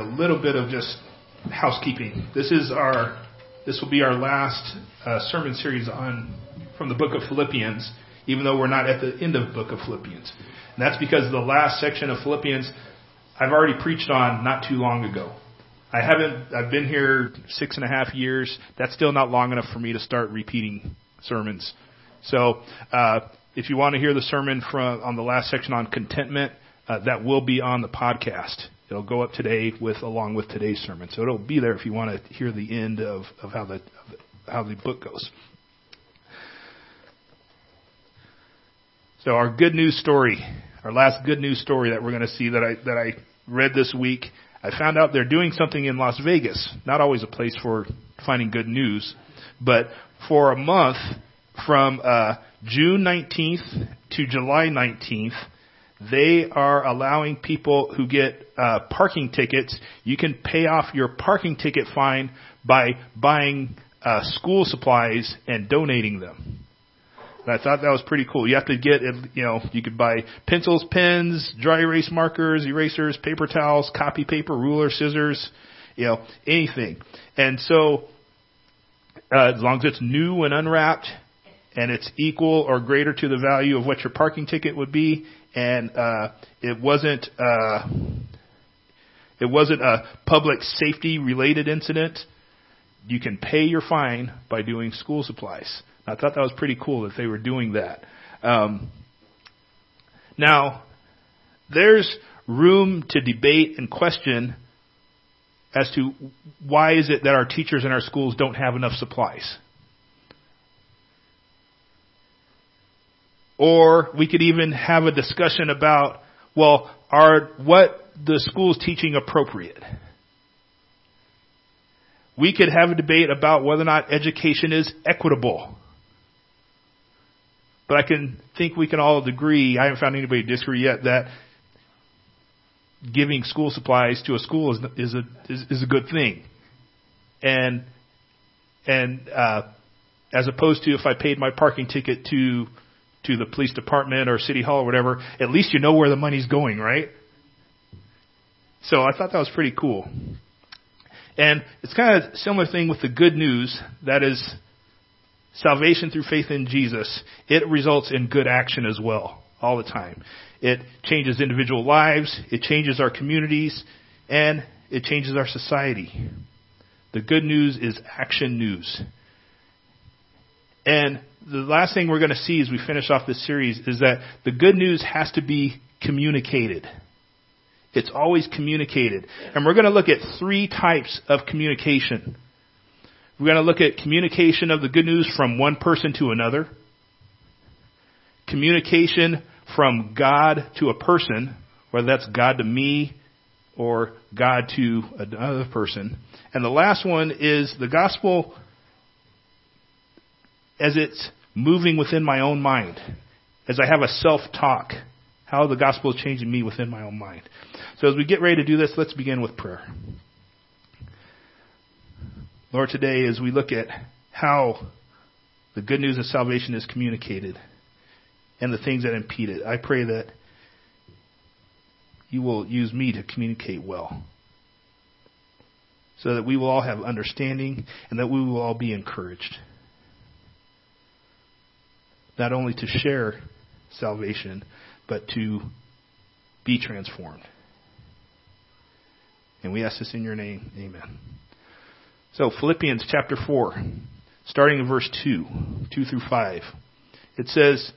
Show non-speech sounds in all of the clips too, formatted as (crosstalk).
a little bit of just housekeeping. This is our this will be our last uh, sermon series on from the book of Philippians, even though we're not at the end of the book of Philippians. And that's because the last section of Philippians I've already preached on not too long ago. I haven't. I've been here six and a half years. That's still not long enough for me to start repeating sermons. So, uh, if you want to hear the sermon from on the last section on contentment, uh, that will be on the podcast. It'll go up today with along with today's sermon. So it'll be there if you want to hear the end of, of how the of how the book goes. So our good news story, our last good news story that we're going to see that I that I read this week I found out they're doing something in Las Vegas. Not always a place for finding good news, but for a month from uh, June 19th to July 19th, they are allowing people who get uh, parking tickets. You can pay off your parking ticket fine by buying uh, school supplies and donating them. And I thought that was pretty cool. You have to get, you know, you could buy pencils, pens, dry erase markers, erasers, paper towels, copy paper, ruler, scissors, you know, anything. And so, uh, as long as it's new and unwrapped, and it's equal or greater to the value of what your parking ticket would be, and uh, it wasn't uh, it wasn't a public safety related incident, you can pay your fine by doing school supplies. I thought that was pretty cool that they were doing that. Um, now, there's room to debate and question as to why is it that our teachers in our schools don't have enough supplies. Or we could even have a discussion about, well, are what the school's teaching appropriate? We could have a debate about whether or not education is equitable. But I can think we can all agree, I haven't found anybody disagree yet, that giving school supplies to a school is, is a, is, is a good thing. And, and, uh, as opposed to if I paid my parking ticket to, to the police department or city hall or whatever, at least you know where the money's going, right? So I thought that was pretty cool. And it's kind of a similar thing with the good news. That is, salvation through faith in Jesus, it results in good action as well, all the time. It changes individual lives, it changes our communities, and it changes our society. The good news is action news. And the last thing we're going to see as we finish off this series is that the good news has to be communicated. It's always communicated. And we're going to look at three types of communication. We're going to look at communication of the good news from one person to another, communication from God to a person, whether that's God to me or God to another person. And the last one is the gospel as it's moving within my own mind, as I have a self talk, how the gospel is changing me within my own mind. So as we get ready to do this, let's begin with prayer. Lord, today as we look at how the good news of salvation is communicated and the things that impede it, I pray that you will use me to communicate well so that we will all have understanding and that we will all be encouraged. Not only to share salvation, but to be transformed. And we ask this in your name. Amen. So, Philippians chapter 4, starting in verse 2, 2 through 5. It says,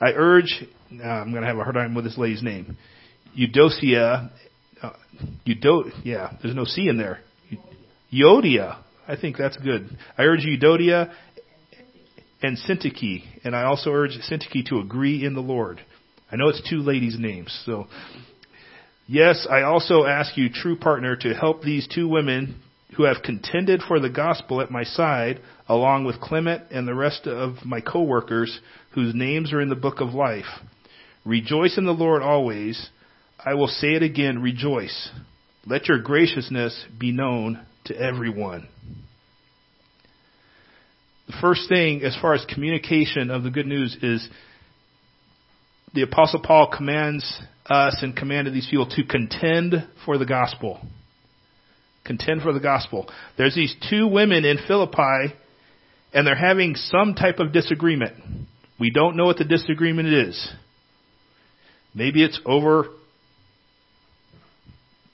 I urge, I'm going to have a hard time with this lady's name, Eudocia, uh, Eudo, yeah, there's no C in there. Euodia, I think that's good. I urge Euodia and Syntyche, and I also urge Syntyche to agree in the Lord. I know it's two ladies' names, so Yes, I also ask you, true partner, to help these two women who have contended for the gospel at my side, along with Clement and the rest of my co-workers whose names are in the book of life. Rejoice in the Lord always. I will say it again, rejoice. Let your graciousness be known to everyone. First thing, as far as communication of the good news, is the apostle Paul commands us and commanded these people to contend for the gospel. Contend for the gospel. There's these two women in Philippi and they're having some type of disagreement. We don't know what the disagreement is. Maybe it's over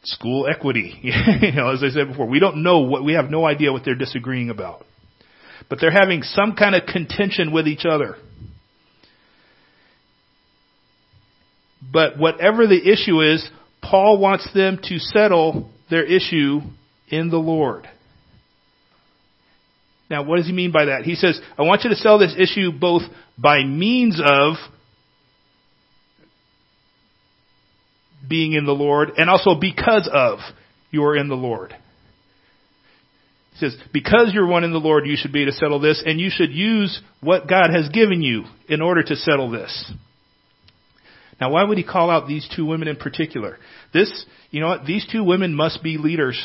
school equity. (laughs) you know, as I said before, we don't know what, we have no idea what they're disagreeing about. But they're having some kind of contention with each other. But whatever the issue is, Paul wants them to settle their issue in the Lord. Now, what does he mean by that? He says, I want you to settle this issue both by means of being in the Lord and also because of you are in the Lord. Says, because you're one in the Lord, you should be to settle this and you should use what God has given you in order to settle this. Now, why would he call out these two women in particular? This, you know what? These two women must be leaders.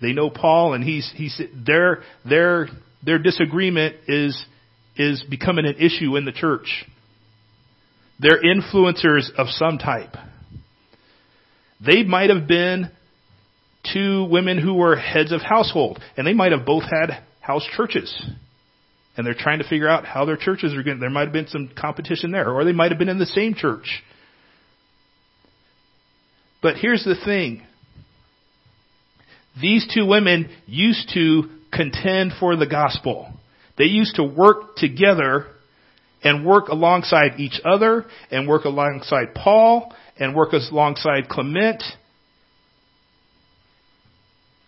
They know Paul, and he's he's their their their disagreement is is becoming an issue in the church. They're influencers of some type. They might have been two women who were heads of household, and they might have both had house churches. And they're trying to figure out how their churches are going. There might have been some competition there, or they might have been in the same church. But here's the thing. These two women used to contend for the gospel. They used to work together and work alongside each other and work alongside Paul and work alongside Clement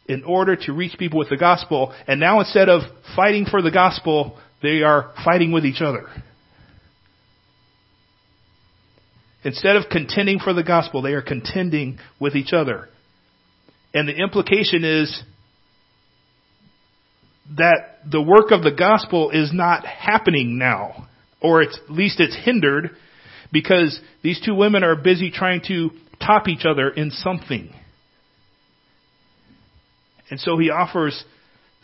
in order to reach people with the gospel. And now instead of fighting for the gospel, they are fighting with each other. Instead of contending for the gospel, they are contending with each other. And the implication is that the work of the gospel is not happening now or at least it's hindered because these two women are busy trying to top each other in something. And so he offers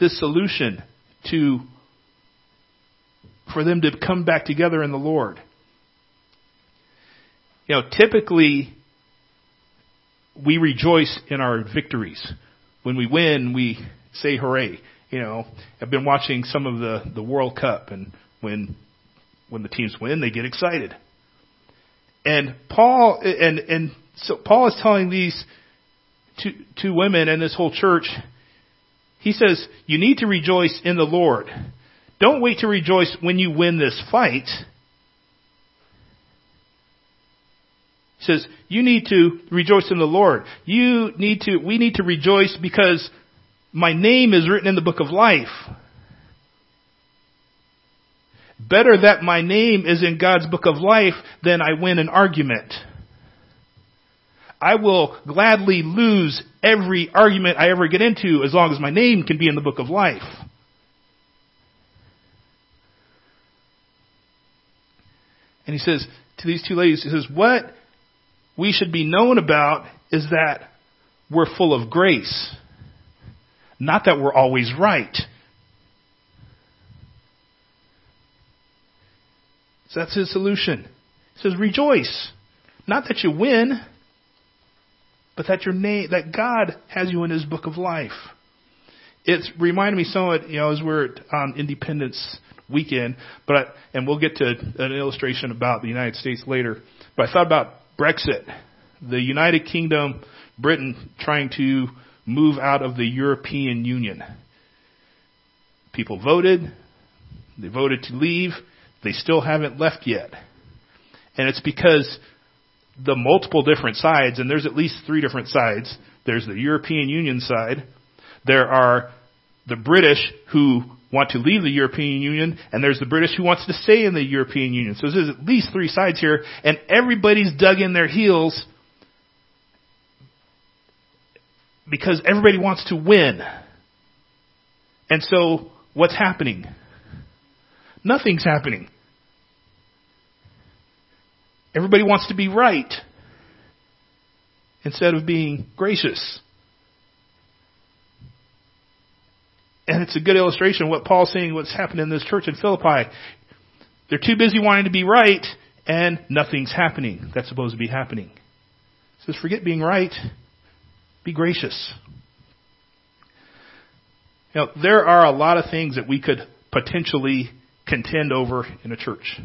this solution to for them to come back together in the Lord. You know, typically we rejoice in our victories. When we win, we say hooray. You know, I've been watching some of the the World Cup and when when the teams win, they get excited. And Paul and and so Paul is telling these two two women and this whole church, he says, you need to rejoice in the Lord. Don't wait to rejoice when you win this fight. He says, you need to rejoice in the Lord. You need to, we need to rejoice because my name is written in the book of life. Better that my name is in God's book of life than I win an argument. I will gladly lose every argument I ever get into as long as my name can be in the book of life. And he says to these two ladies, he says, what we should be known about is that we're full of grace. Not that we're always right. So that's his solution. He says, rejoice. Not that you win, but that your name, that God has you in his book of life. It's reminded me somewhat, you know, as we're on um, Independence weekend, but, I, and we'll get to an illustration about the United States later, but I thought about Brexit. The United Kingdom, Britain trying to move out of the European Union. People voted, they voted to leave, they still haven't left yet. And it's because the multiple different sides, and there's at least three different sides. There's the European Union side. There are the British who want to leave the European Union, and there's the British who wants to stay in the European Union. So there's at least three sides here, and everybody's dug in their heels because everybody wants to win. And so what's happening? Nothing's happening. Everybody wants to be right instead of being gracious. And it's a good illustration of what Paul's saying, what's happened in this church in Philippi. They're too busy wanting to be right and nothing's happening that's supposed to be happening. It says, forget being right. Be gracious. Now, there are a lot of things that we could potentially contend over in a church.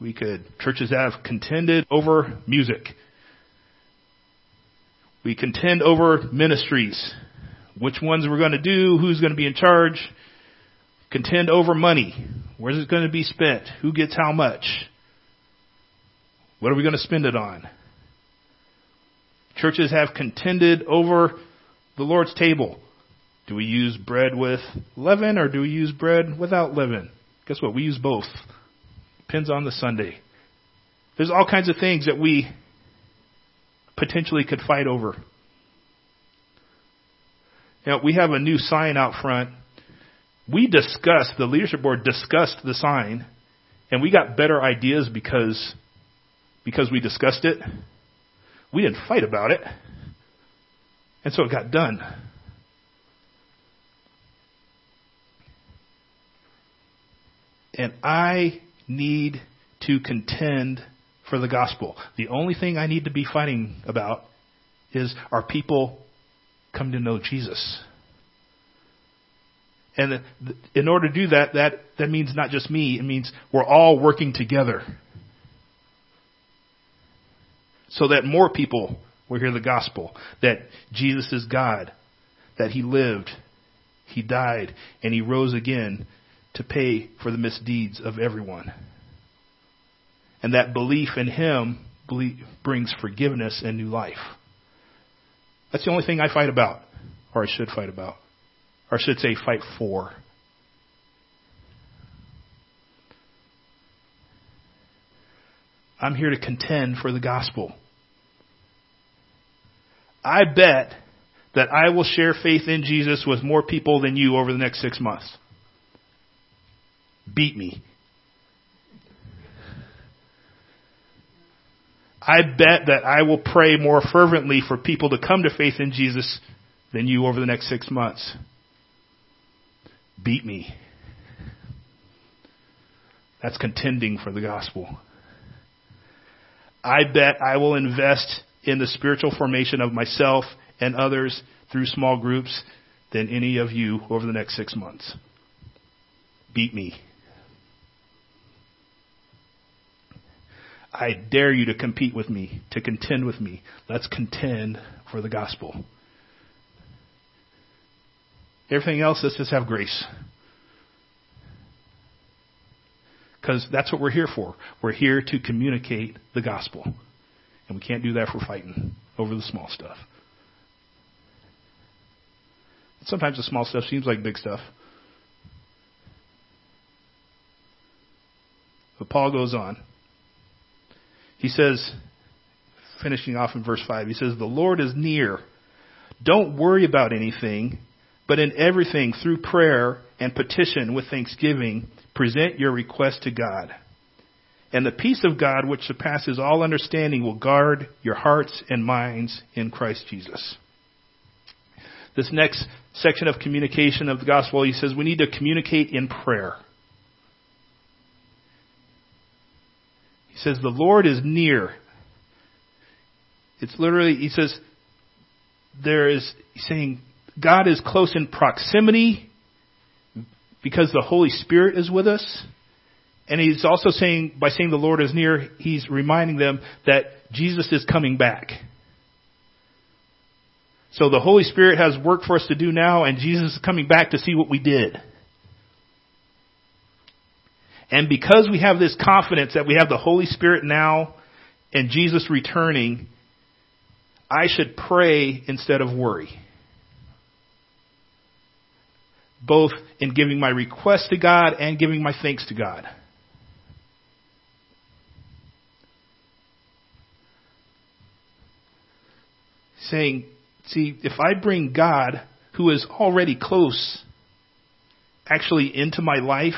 We could, churches have contended over music. We contend over ministries. Which ones we're going to do, who's going to be in charge. Contend over money. Where's it going to be spent? Who gets how much? What are we going to spend it on? Churches have contended over the Lord's table. Do we use bread with leaven or do we use bread without leaven? Guess what? We use both. Depends on the Sunday. There's all kinds of things that we potentially could fight over. Now, we have a new sign out front. We discussed, the leadership board discussed the sign, and we got better ideas because, because we discussed it. We didn't fight about it. And so it got done. And I need to contend for the gospel. The only thing I need to be fighting about is are people come to know Jesus? And in order to do that, that, that means not just me, it means we're all working together. So that more people will hear the gospel, that Jesus is God, that He lived, He died, and He rose again to pay for the misdeeds of everyone. And that belief in Him brings forgiveness and new life. That's the only thing I fight about, or I should fight about, or I should say fight for. I'm here to contend for the gospel. I bet that I will share faith in Jesus with more people than you over the next six months beat me. I bet that I will pray more fervently for people to come to faith in Jesus than you over the next six months. Beat me. That's contending for the gospel. I bet I will invest in the spiritual formation of myself and others through small groups than any of you over the next six months. Beat me. I dare you to compete with me, to contend with me. Let's contend for the gospel. Everything else, let's just have grace. Because that's what we're here for. We're here to communicate the gospel. And we can't do that for fighting over the small stuff. Sometimes the small stuff seems like big stuff. But Paul goes on. He says, finishing off in verse 5, he says, The Lord is near. Don't worry about anything, but in everything, through prayer and petition with thanksgiving, present your request to God. And the peace of God, which surpasses all understanding, will guard your hearts and minds in Christ Jesus. This next section of communication of the gospel, he says we need to communicate in prayer. Says, The Lord is near. It's literally, he says, there is, saying, God is close in proximity because the Holy Spirit is with us. And he's also saying, by saying the Lord is near, he's reminding them that Jesus is coming back. So the Holy Spirit has work for us to do now, and Jesus is coming back to see what we did. And because we have this confidence that we have the Holy Spirit now and Jesus returning, I should pray instead of worry. Both in giving my request to God and giving my thanks to God. Saying, see, if I bring God, who is already close, actually into my life,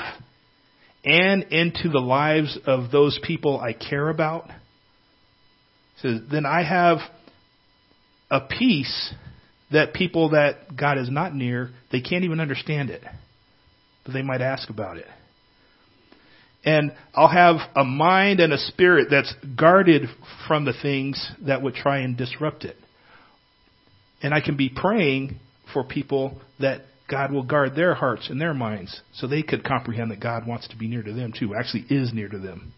and into the lives of those people I care about, says, then I have a peace that people that God is not near, they can't even understand it. But they might ask about it. And I'll have a mind and a spirit that's guarded from the things that would try and disrupt it. And I can be praying for people that God will guard their hearts and their minds so they could comprehend that God wants to be near to them too, actually is near to them.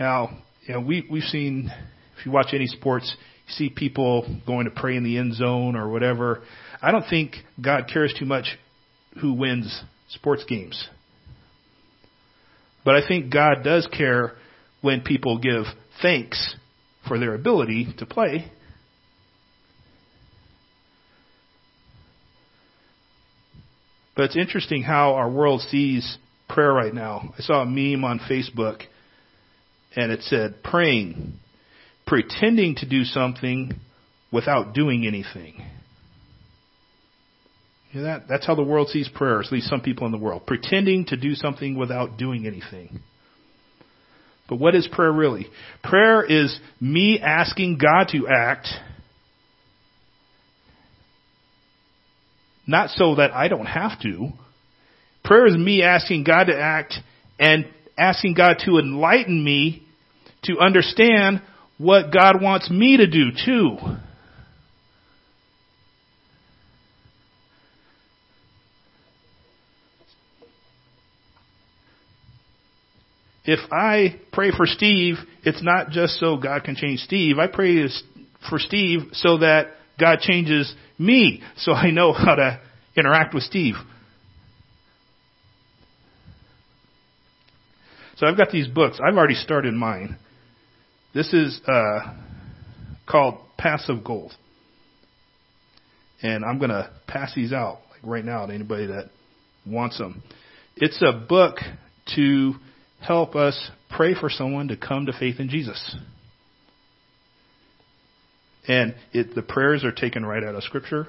Now, you know, we, we've seen, if you watch any sports, you see people going to pray in the end zone or whatever. I don't think God cares too much who wins sports games. But I think God does care when people give thanks for their ability to play. But it's interesting how our world sees prayer right now. I saw a meme on Facebook and it said praying, pretending to do something without doing anything. You know that? That's how the world sees prayer, at least some people in the world. Pretending to do something without doing anything. But what is prayer really? Prayer is me asking God to act, not so that I don't have to. Prayer is me asking God to act and asking God to enlighten me to understand what God wants me to do too. If I pray for Steve, it's not just so God can change Steve. I pray for Steve so that God changes me so I know how to interact with Steve. So I've got these books. I've already started mine. This is uh, called Passive Gold. And I'm going to pass these out like right now to anybody that wants them. It's a book to help us pray for someone to come to faith in Jesus. And it, the prayers are taken right out of Scripture.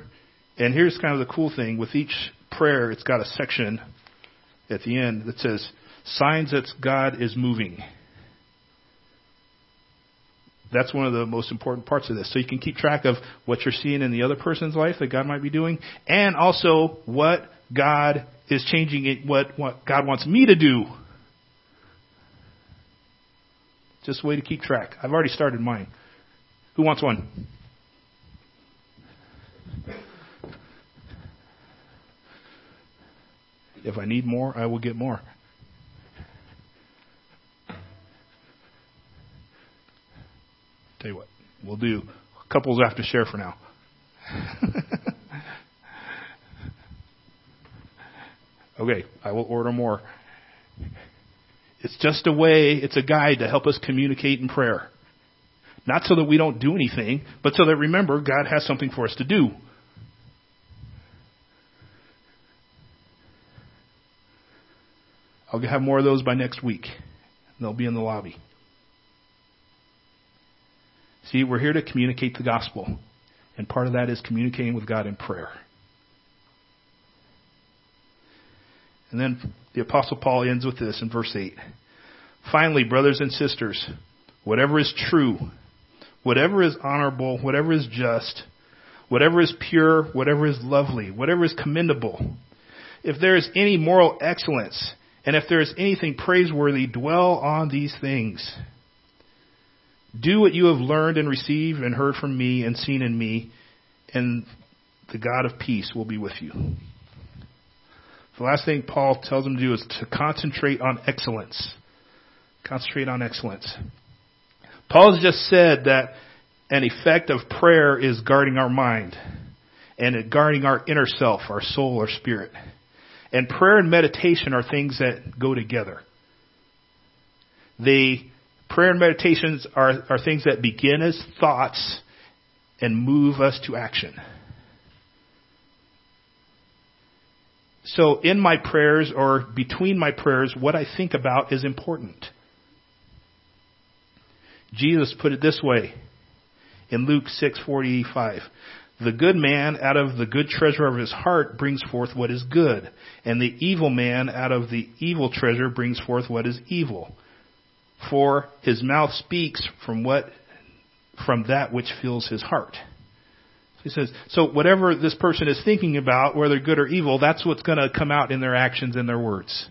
And here's kind of the cool thing with each prayer, it's got a section at the end that says, Signs that God is moving. That's one of the most important parts of this. So you can keep track of what you're seeing in the other person's life that God might be doing, and also what God is changing it, what, what God wants me to do. Just a way to keep track. I've already started mine. Who wants one? If I need more, I will get more. Tell you what, we'll do couples have to share for now. (laughs) okay, I will order more. It's just a way, it's a guide to help us communicate in prayer. Not so that we don't do anything, but so that remember, God has something for us to do. I'll have more of those by next week. They'll be in the lobby. See, we're here to communicate the gospel. And part of that is communicating with God in prayer. And then the Apostle Paul ends with this in verse 8. Finally, brothers and sisters, whatever is true, whatever is honorable, whatever is just, whatever is pure, whatever is lovely, whatever is commendable, if there is any moral excellence, and if there is anything praiseworthy, dwell on these things. Do what you have learned and received and heard from me and seen in me, and the God of peace will be with you. The last thing Paul tells them to do is to concentrate on excellence. Concentrate on excellence. Paul's just said that an effect of prayer is guarding our mind and guarding our inner self, our soul, our spirit. And prayer and meditation are things that go together. The Prayer and meditations are, are things that begin as thoughts and move us to action. So in my prayers or between my prayers, what I think about is important. Jesus put it this way in Luke 6:45. The good man out of the good treasure of his heart brings forth what is good, and the evil man out of the evil treasure brings forth what is evil for his mouth speaks from what from that which fills his heart. He says, so whatever this person is thinking about, whether good or evil, that's what's going to come out in their actions and their words.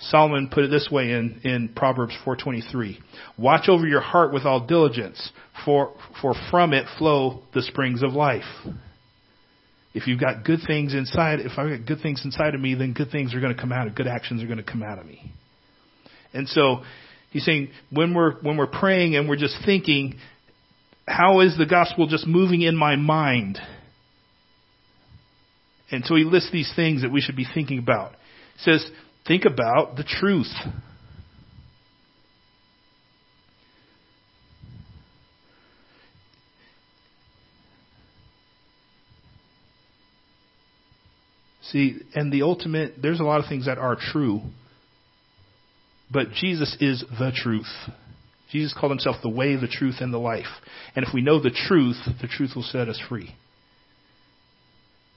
Solomon put it this way in, in Proverbs 4:23. Watch over your heart with all diligence, for for from it flow the springs of life. If you've got good things inside, if I've got good things inside of me, then good things are going to come out, of good actions are going to come out of me. And so he's saying when we're when we're praying and we're just thinking, how is the gospel just moving in my mind? And so he lists these things that we should be thinking about. He says, think about the truth. See, and the ultimate, there's a lot of things that are true, but Jesus is the truth. Jesus called himself the way, the truth, and the life. And if we know the truth, the truth will set us free.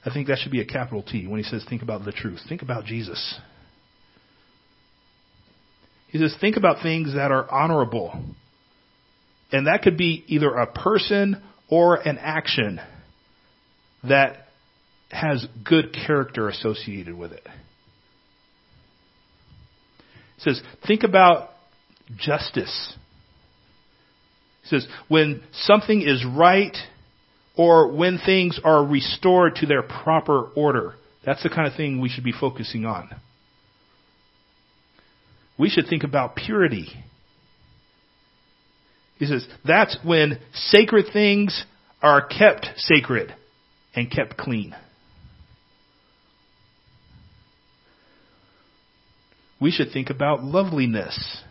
I think that should be a capital T when he says, think about the truth. Think about Jesus. He says, think about things that are honorable. And that could be either a person or an action that has good character associated with it. He says, think about justice. He says, when something is right or when things are restored to their proper order, that's the kind of thing we should be focusing on. We should think about purity. He says, that's when sacred things are kept sacred and kept clean. we should think about loveliness.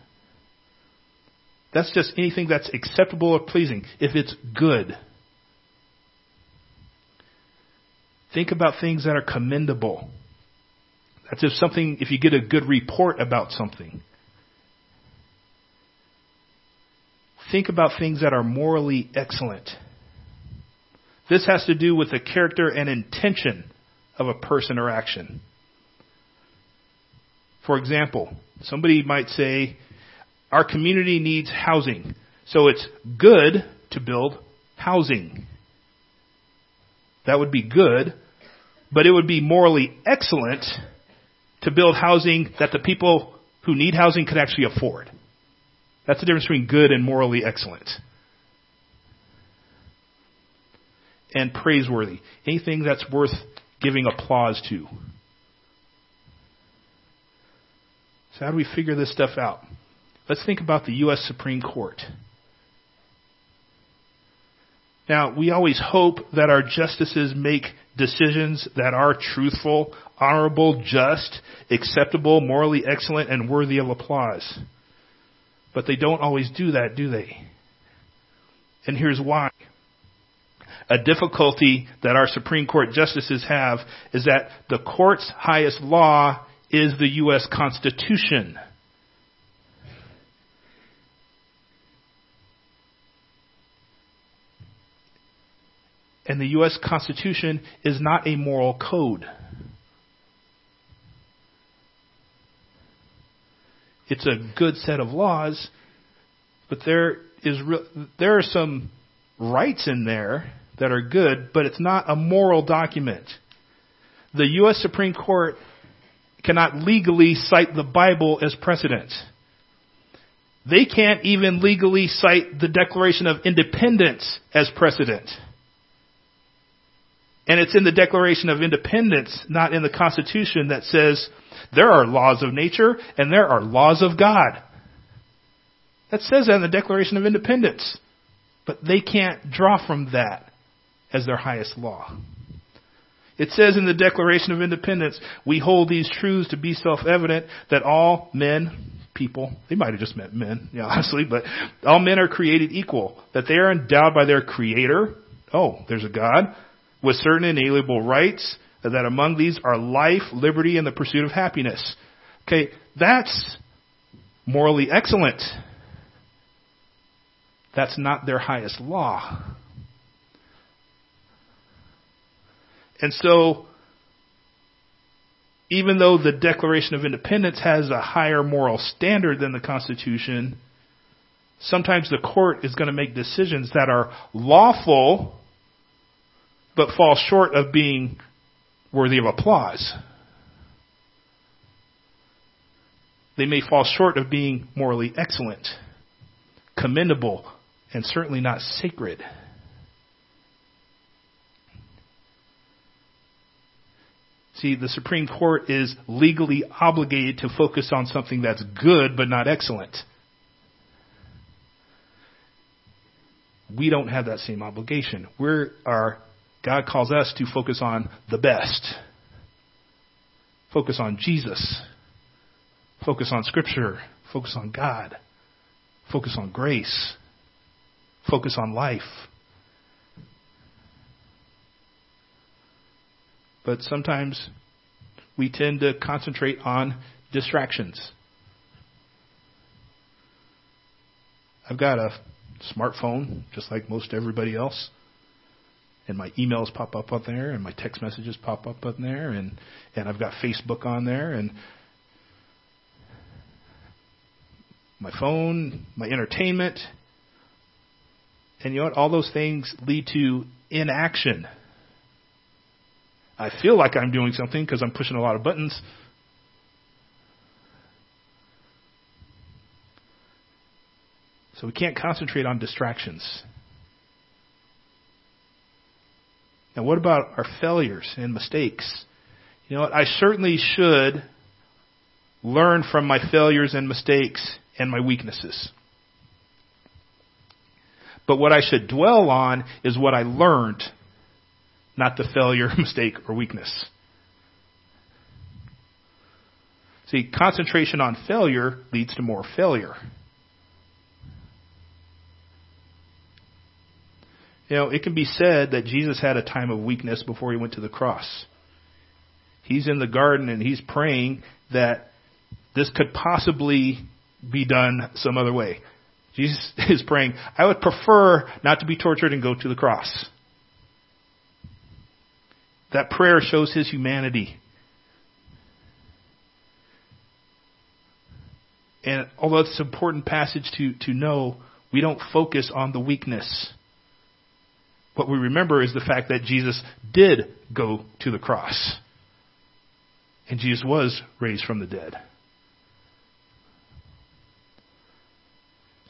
That's just anything that's acceptable or pleasing, if it's good. Think about things that are commendable. That's if something, if you get a good report about something. Think about things that are morally excellent. This has to do with the character and intention of a person or action. For example, somebody might say, our community needs housing, so it's good to build housing. That would be good, but it would be morally excellent to build housing that the people who need housing could actually afford. That's the difference between good and morally excellent. And praiseworthy. Anything that's worth giving applause to. So how do we figure this stuff out? Let's think about the U.S. Supreme Court. Now, we always hope that our justices make decisions that are truthful, honorable, just, acceptable, morally excellent, and worthy of applause. But they don't always do that, do they? And here's why. A difficulty that our Supreme Court justices have is that the court's highest law is the U.S. Constitution. And the U.S. Constitution is not a moral code. It's a good set of laws, but there is re- there are some rights in there that are good, but it's not a moral document. The U.S. Supreme Court cannot legally cite the Bible as precedent. They can't even legally cite the Declaration of Independence as precedent. And it's in the Declaration of Independence, not in the Constitution, that says there are laws of nature and there are laws of God. That says that in the Declaration of Independence. But they can't draw from that as their highest law. It says in the Declaration of Independence, we hold these truths to be self-evident that all men, people, they might have just meant men, (laughs) yeah, honestly, but all men are created equal, that they are endowed by their creator, oh, there's a God, with certain inalienable rights, that among these are life, liberty, and the pursuit of happiness. Okay, that's morally excellent. That's not their highest law. And so, even though the Declaration of Independence has a higher moral standard than the Constitution, Sometimes the court is going to make decisions that are lawful, but fall short of being worthy of applause. They may fall short of being morally excellent, commendable, and certainly not sacred. See, the Supreme Court is legally obligated to focus on something that's good but not excellent. We don't have that same obligation. We're our God calls us to focus on the best. Focus on Jesus. Focus on Scripture. Focus on God. Focus on grace. Focus on life. But sometimes we tend to concentrate on distractions. I've got a smartphone, just like most everybody else. And my emails pop up on there, and my text messages pop up on there, and, and I've got Facebook on there, and my phone, my entertainment. And you know what? All those things lead to inaction. I feel like I'm doing something because I'm pushing a lot of buttons. So we can't concentrate on distractions. Now, what about our failures and mistakes? You know what? I certainly should learn from my failures and mistakes and my weaknesses. But what I should dwell on is what I learned not the failure, (laughs) mistake, or weakness. See, concentration on failure leads to more failure. You know, it can be said that Jesus had a time of weakness before he went to the cross. He's in the garden and he's praying that this could possibly be done some other way. Jesus (laughs) is praying, I would prefer not to be tortured and go to the cross. That prayer shows his humanity. And although it's an important passage to, to know, we don't focus on the weakness. What we remember is the fact that Jesus did go to the cross. And Jesus was raised from the dead.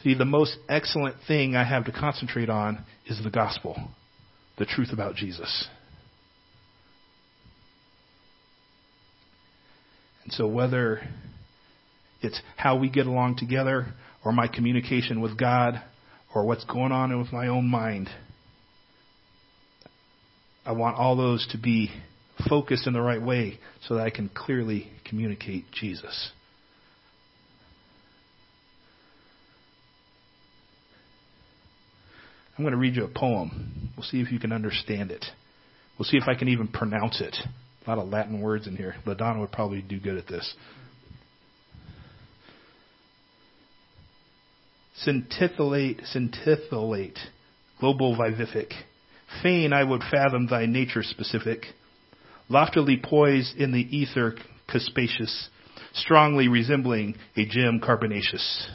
See, the most excellent thing I have to concentrate on is the gospel, the truth about Jesus. And so, whether it's how we get along together, or my communication with God, or what's going on with my own mind, I want all those to be focused in the right way so that I can clearly communicate Jesus. I'm going to read you a poem. We'll see if you can understand it. We'll see if I can even pronounce it. A lot of Latin words in here. LaDonna would probably do good at this. Scintillate, scintillate, global vivific. Fain I would fathom thy nature specific. Loftily poised in the ether capacious, strongly resembling a gem carbonaceous.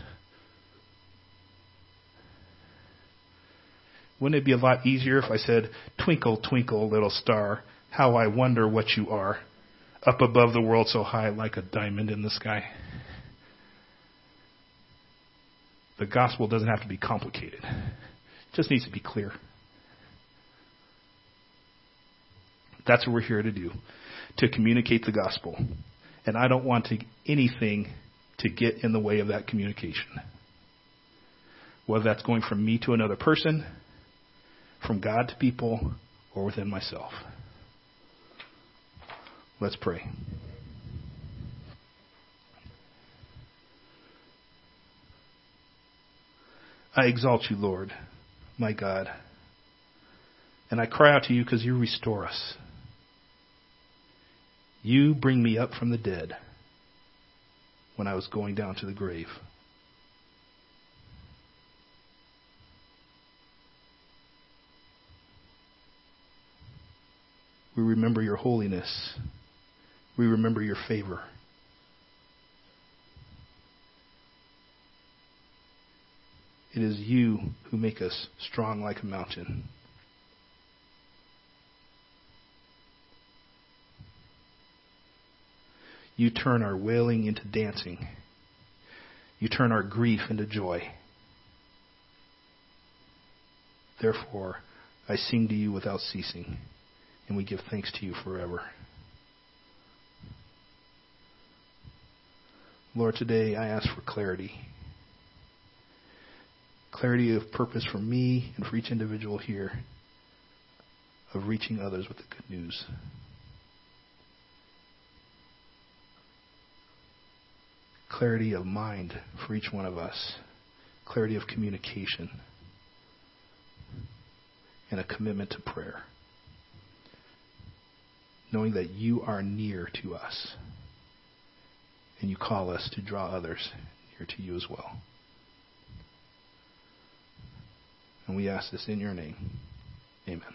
Wouldn't it be a lot easier if I said, Twinkle, twinkle, little star, how I wonder what you are, up above the world so high like a diamond in the sky. The gospel doesn't have to be complicated. It just needs to be clear. That's what we're here to do, to communicate the gospel. And I don't want to, anything to get in the way of that communication. Whether that's going from me to another person, from God to people, or within myself. Let's pray. I exalt you, Lord, my God. And I cry out to you because you restore us. You bring me up from the dead when I was going down to the grave. We remember your holiness we remember your favor. It is you who make us strong like a mountain. You turn our wailing into dancing. You turn our grief into joy. Therefore, I sing to you without ceasing, and we give thanks to you forever. Lord, today I ask for clarity. Clarity of purpose for me and for each individual here of reaching others with the good news. Clarity of mind for each one of us, clarity of communication, and a commitment to prayer. Knowing that you are near to us and you call us to draw others near to you as well. And we ask this in your name. Amen.